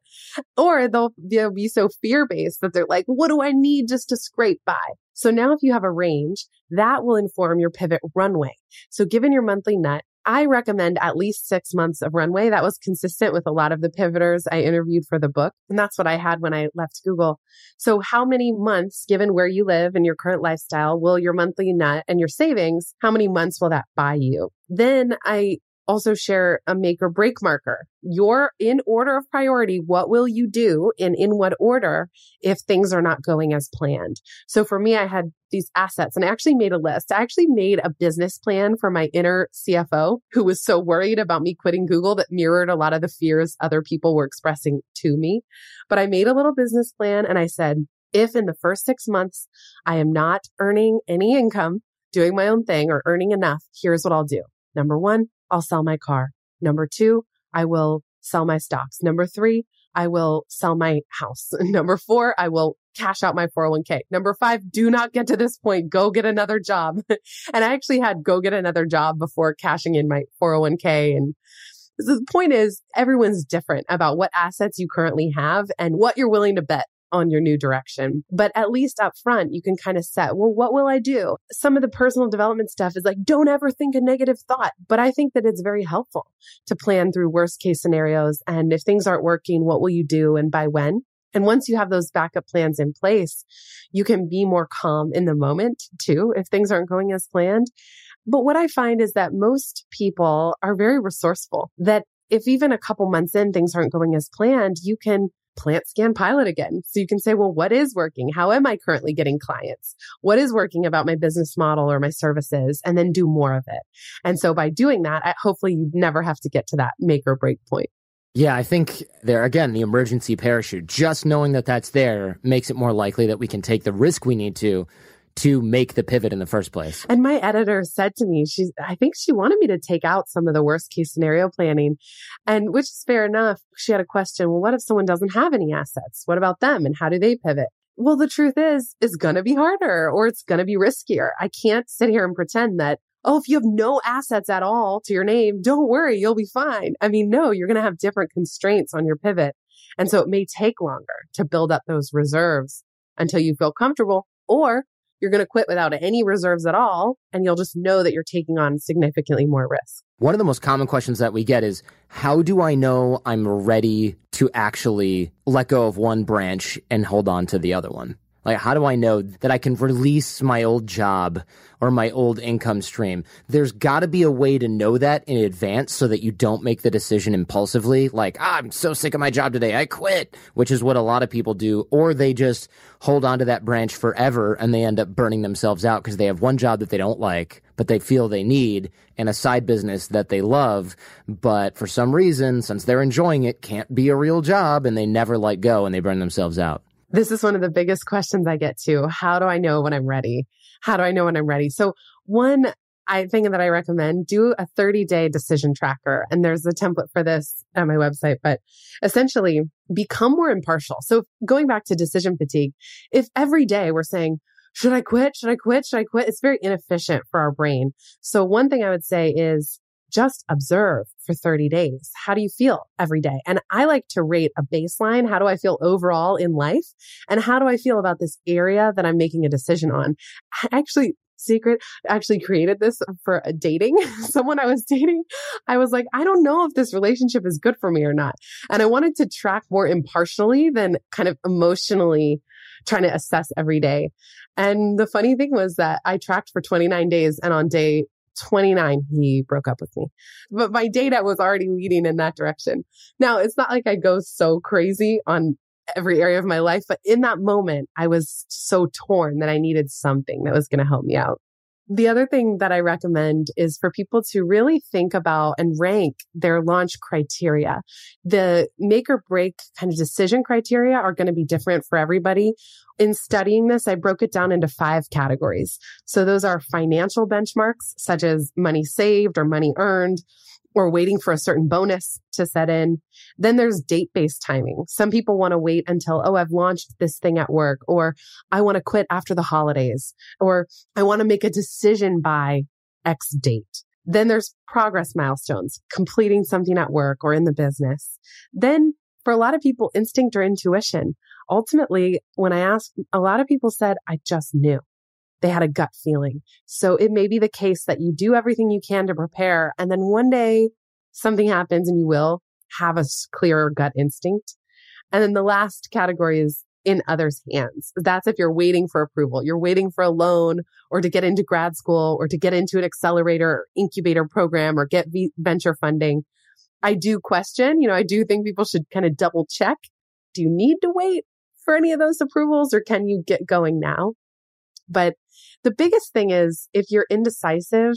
Or they'll, they'll be so fear based that they're like, what do I need just to scrape by? So now if you have a range, that will inform your pivot runway. So given your monthly net, I recommend at least six months of runway. That was consistent with a lot of the pivoters I interviewed for the book. And that's what I had when I left Google. So how many months, given where you live and your current lifestyle, will your monthly net and your savings, how many months will that buy you? Then I also share a make or break marker. Your in order of priority, what will you do and in what order if things are not going as planned? So for me, I had these assets and I actually made a list. I actually made a business plan for my inner CFO who was so worried about me quitting Google that mirrored a lot of the fears other people were expressing to me. But I made a little business plan and I said, if in the first six months I am not earning any income, doing my own thing or earning enough, here's what I'll do. Number one, I'll sell my car. Number two, I will sell my stocks. Number three, I will sell my house. Number four, I will cash out my 401k. Number five, do not get to this point. Go get another job. and I actually had go get another job before cashing in my 401k. And the point is everyone's different about what assets you currently have and what you're willing to bet on your new direction. But at least up front, you can kind of set, well, what will I do? Some of the personal development stuff is like, don't ever think a negative thought. But I think that it's very helpful to plan through worst case scenarios. And if things aren't working, what will you do and by when? And once you have those backup plans in place, you can be more calm in the moment too, if things aren't going as planned. But what I find is that most people are very resourceful that if even a couple months in things aren't going as planned, you can plant scan pilot again. So you can say, well, what is working? How am I currently getting clients? What is working about my business model or my services? And then do more of it. And so by doing that, I, hopefully you never have to get to that make or break point. Yeah, I think there again, the emergency parachute, just knowing that that's there makes it more likely that we can take the risk we need to to make the pivot in the first place. And my editor said to me, she's, I think she wanted me to take out some of the worst case scenario planning. And which is fair enough. She had a question. Well, what if someone doesn't have any assets? What about them? And how do they pivot? Well, the truth is, it's going to be harder or it's going to be riskier. I can't sit here and pretend that, oh, if you have no assets at all to your name, don't worry, you'll be fine. I mean, no, you're going to have different constraints on your pivot. And so it may take longer to build up those reserves until you feel comfortable or you're going to quit without any reserves at all. And you'll just know that you're taking on significantly more risk. One of the most common questions that we get is how do I know I'm ready to actually let go of one branch and hold on to the other one? Like, how do I know that I can release my old job or my old income stream? There's got to be a way to know that in advance so that you don't make the decision impulsively. Like, ah, I'm so sick of my job today. I quit, which is what a lot of people do. Or they just hold on to that branch forever and they end up burning themselves out because they have one job that they don't like, but they feel they need and a side business that they love. But for some reason, since they're enjoying it, can't be a real job and they never let go and they burn themselves out. This is one of the biggest questions I get to. How do I know when I'm ready? How do I know when I'm ready? So one I that I recommend do a 30 day decision tracker. And there's a template for this at my website, but essentially become more impartial. So going back to decision fatigue, if every day we're saying, should I quit? Should I quit? Should I quit? It's very inefficient for our brain. So one thing I would say is just observe for 30 days. How do you feel every day? And I like to rate a baseline. How do I feel overall in life? And how do I feel about this area that I'm making a decision on? I actually secret actually created this for a dating someone i was dating i was like i don't know if this relationship is good for me or not and i wanted to track more impartially than kind of emotionally trying to assess every day and the funny thing was that i tracked for 29 days and on day 29, he broke up with me. But my data was already leading in that direction. Now, it's not like I go so crazy on every area of my life, but in that moment, I was so torn that I needed something that was going to help me out. The other thing that I recommend is for people to really think about and rank their launch criteria. The make or break kind of decision criteria are going to be different for everybody. In studying this, I broke it down into five categories. So those are financial benchmarks, such as money saved or money earned, or waiting for a certain bonus to set in. Then there's date based timing. Some people want to wait until, oh, I've launched this thing at work, or I want to quit after the holidays, or I want to make a decision by X date. Then there's progress milestones, completing something at work or in the business. Then for a lot of people, instinct or intuition. Ultimately, when I asked, a lot of people said, I just knew they had a gut feeling. So it may be the case that you do everything you can to prepare. And then one day something happens and you will have a clearer gut instinct. And then the last category is in others' hands. That's if you're waiting for approval. You're waiting for a loan or to get into grad school or to get into an accelerator or incubator program or get v- venture funding. I do question, you know, I do think people should kind of double check. Do you need to wait for any of those approvals or can you get going now? But the biggest thing is if you're indecisive,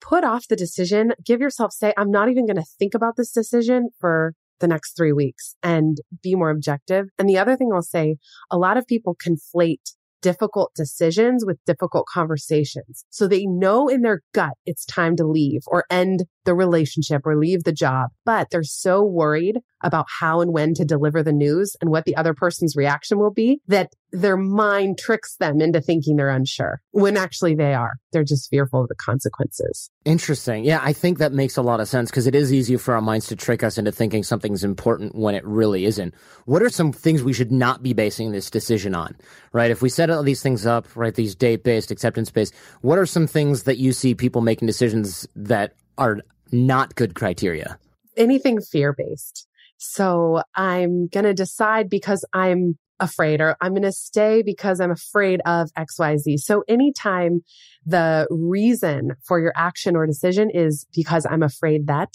put off the decision, give yourself, say, I'm not even going to think about this decision for the next three weeks and be more objective. And the other thing I'll say, a lot of people conflate difficult decisions with difficult conversations. So they know in their gut it's time to leave or end the relationship or leave the job, but they're so worried about how and when to deliver the news and what the other person's reaction will be that their mind tricks them into thinking they're unsure when actually they are. They're just fearful of the consequences. Interesting. Yeah, I think that makes a lot of sense because it is easy for our minds to trick us into thinking something's important when it really isn't. What are some things we should not be basing this decision on, right? If we set all these things up, right, these date based, acceptance based, what are some things that you see people making decisions that are not good criteria? Anything fear based. So I'm going to decide because I'm afraid or I'm going to stay because I'm afraid of XYZ. So anytime the reason for your action or decision is because I'm afraid that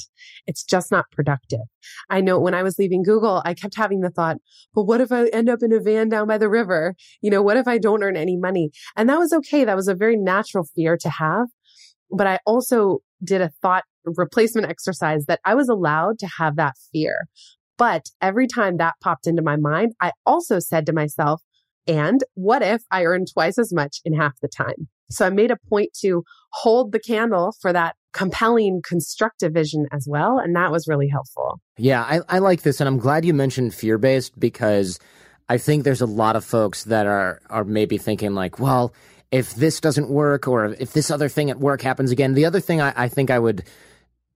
it's just not productive. I know when I was leaving Google, I kept having the thought, but what if I end up in a van down by the river? You know, what if I don't earn any money? And that was okay. That was a very natural fear to have. But I also did a thought replacement exercise that I was allowed to have that fear. But every time that popped into my mind, I also said to myself, and what if I earn twice as much in half the time? So I made a point to hold the candle for that compelling constructive vision as well. And that was really helpful. Yeah, I, I like this. And I'm glad you mentioned fear based because I think there's a lot of folks that are, are maybe thinking like, well, if this doesn't work or if this other thing at work happens again, the other thing I, I think I would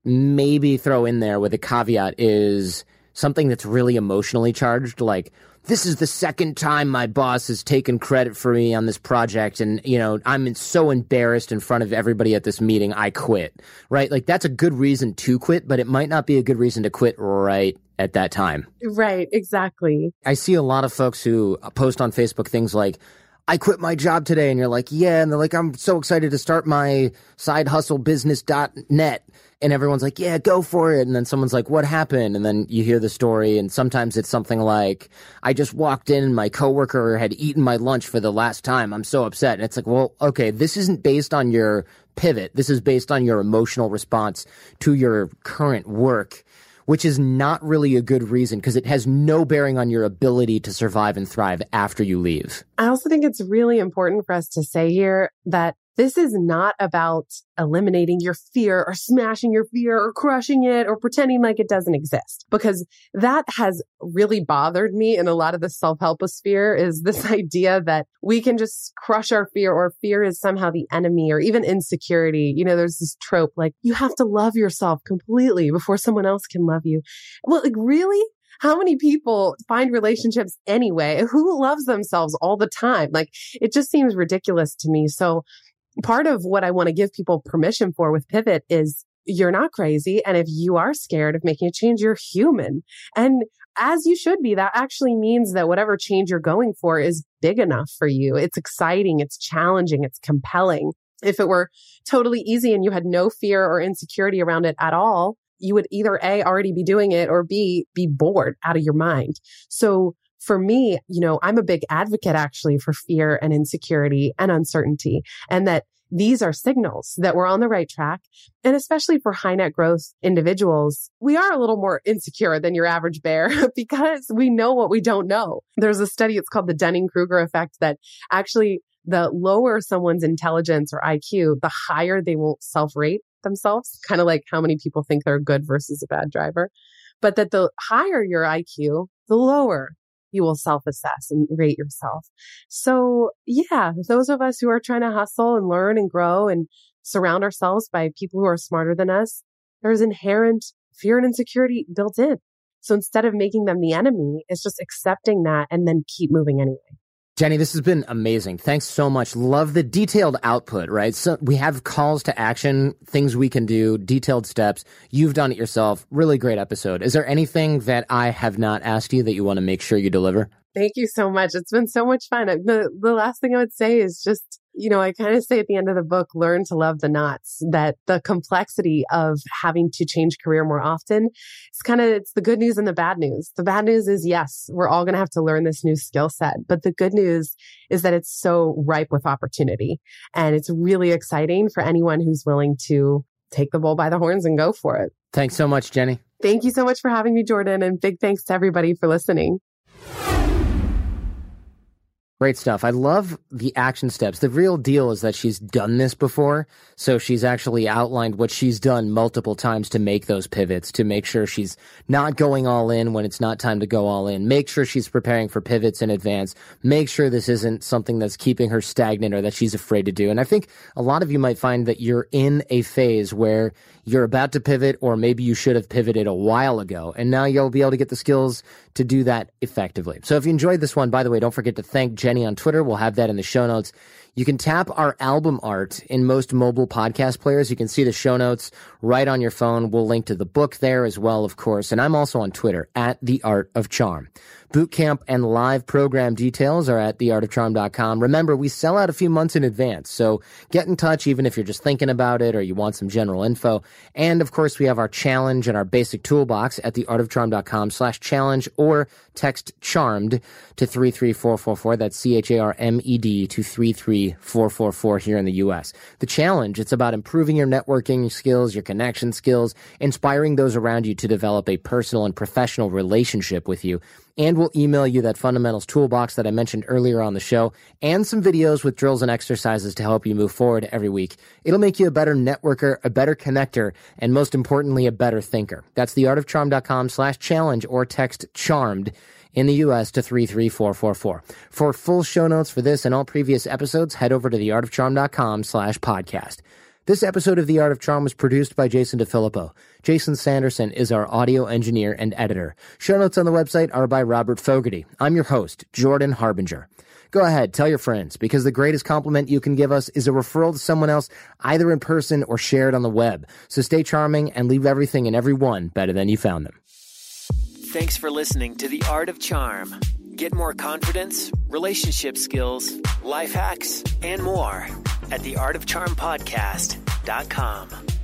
maybe throw in there with a caveat is something that's really emotionally charged, like, this is the second time my boss has taken credit for me on this project and you know i'm so embarrassed in front of everybody at this meeting i quit. Right? Like that's a good reason to quit but it might not be a good reason to quit right at that time. Right exactly. I see a lot of folks who post on facebook things like I quit my job today. And you're like, yeah. And they're like, I'm so excited to start my side hustle business.net. And everyone's like, yeah, go for it. And then someone's like, what happened? And then you hear the story. And sometimes it's something like, I just walked in and my coworker had eaten my lunch for the last time. I'm so upset. And it's like, well, okay, this isn't based on your pivot. This is based on your emotional response to your current work which is not really a good reason because it has no bearing on your ability to survive and thrive after you leave. I also think it's really important for us to say here that this is not about eliminating your fear or smashing your fear or crushing it or pretending like it doesn't exist because that has really bothered me in a lot of the self-help sphere is this idea that we can just crush our fear or fear is somehow the enemy or even insecurity. You know, there's this trope like you have to love yourself completely before someone else can love you. Well, like really? how many people find relationships anyway? Who loves themselves all the time? Like it just seems ridiculous to me. So part of what I want to give people permission for with Pivot is you're not crazy. And if you are scared of making a change, you're human. And as you should be, that actually means that whatever change you're going for is big enough for you. It's exciting. It's challenging. It's compelling. If it were totally easy and you had no fear or insecurity around it at all, you would either A, already be doing it or B, be bored out of your mind. So for me, you know, I'm a big advocate actually for fear and insecurity and uncertainty and that these are signals that we're on the right track. And especially for high net growth individuals, we are a little more insecure than your average bear because we know what we don't know. There's a study, it's called the Dunning Kruger effect that actually the lower someone's intelligence or IQ, the higher they will self rate themselves, kind of like how many people think they're good versus a bad driver. But that the higher your IQ, the lower you will self assess and rate yourself. So yeah, those of us who are trying to hustle and learn and grow and surround ourselves by people who are smarter than us, there's inherent fear and insecurity built in. So instead of making them the enemy, it's just accepting that and then keep moving anyway. Jenny, this has been amazing. Thanks so much. Love the detailed output, right? So we have calls to action, things we can do, detailed steps. You've done it yourself. Really great episode. Is there anything that I have not asked you that you want to make sure you deliver? Thank you so much. It's been so much fun. The, the last thing I would say is just you know, I kind of say at the end of the book, learn to love the knots, that the complexity of having to change career more often, it's kind of, it's the good news and the bad news. The bad news is, yes, we're all going to have to learn this new skill set. But the good news is that it's so ripe with opportunity. And it's really exciting for anyone who's willing to take the bull by the horns and go for it. Thanks so much, Jenny. Thank you so much for having me, Jordan. And big thanks to everybody for listening. Great stuff. I love the action steps. The real deal is that she's done this before. So she's actually outlined what she's done multiple times to make those pivots, to make sure she's not going all in when it's not time to go all in. Make sure she's preparing for pivots in advance. Make sure this isn't something that's keeping her stagnant or that she's afraid to do. And I think a lot of you might find that you're in a phase where you're about to pivot, or maybe you should have pivoted a while ago. And now you'll be able to get the skills to do that effectively. So if you enjoyed this one, by the way, don't forget to thank Jenny on Twitter. We'll have that in the show notes. You can tap our album art in most mobile podcast players. You can see the show notes right on your phone. We'll link to the book there as well, of course. And I'm also on Twitter at The Art of Charm. Bootcamp and live program details are at theartofcharm.com. Remember, we sell out a few months in advance, so get in touch even if you're just thinking about it or you want some general info. And of course, we have our challenge and our basic toolbox at theartofcharm.com slash challenge or text charmed to 33444. That's C-H-A-R-M-E-D to 33444 here in the U.S. The challenge, it's about improving your networking skills, your connection skills, inspiring those around you to develop a personal and professional relationship with you and we'll email you that fundamentals toolbox that I mentioned earlier on the show and some videos with drills and exercises to help you move forward every week. It'll make you a better networker, a better connector, and most importantly, a better thinker. That's theartofcharm.com slash challenge or text charmed in the US to 33444. For full show notes for this and all previous episodes, head over to theartofcharm.com slash podcast. This episode of The Art of Charm was produced by Jason DeFilippo. Jason Sanderson is our audio engineer and editor. Show notes on the website are by Robert Fogarty. I'm your host, Jordan Harbinger. Go ahead, tell your friends, because the greatest compliment you can give us is a referral to someone else, either in person or shared on the web. So stay charming and leave everything and everyone better than you found them. Thanks for listening to The Art of Charm. Get more confidence, relationship skills, life hacks, and more at theartofcharmpodcast.com.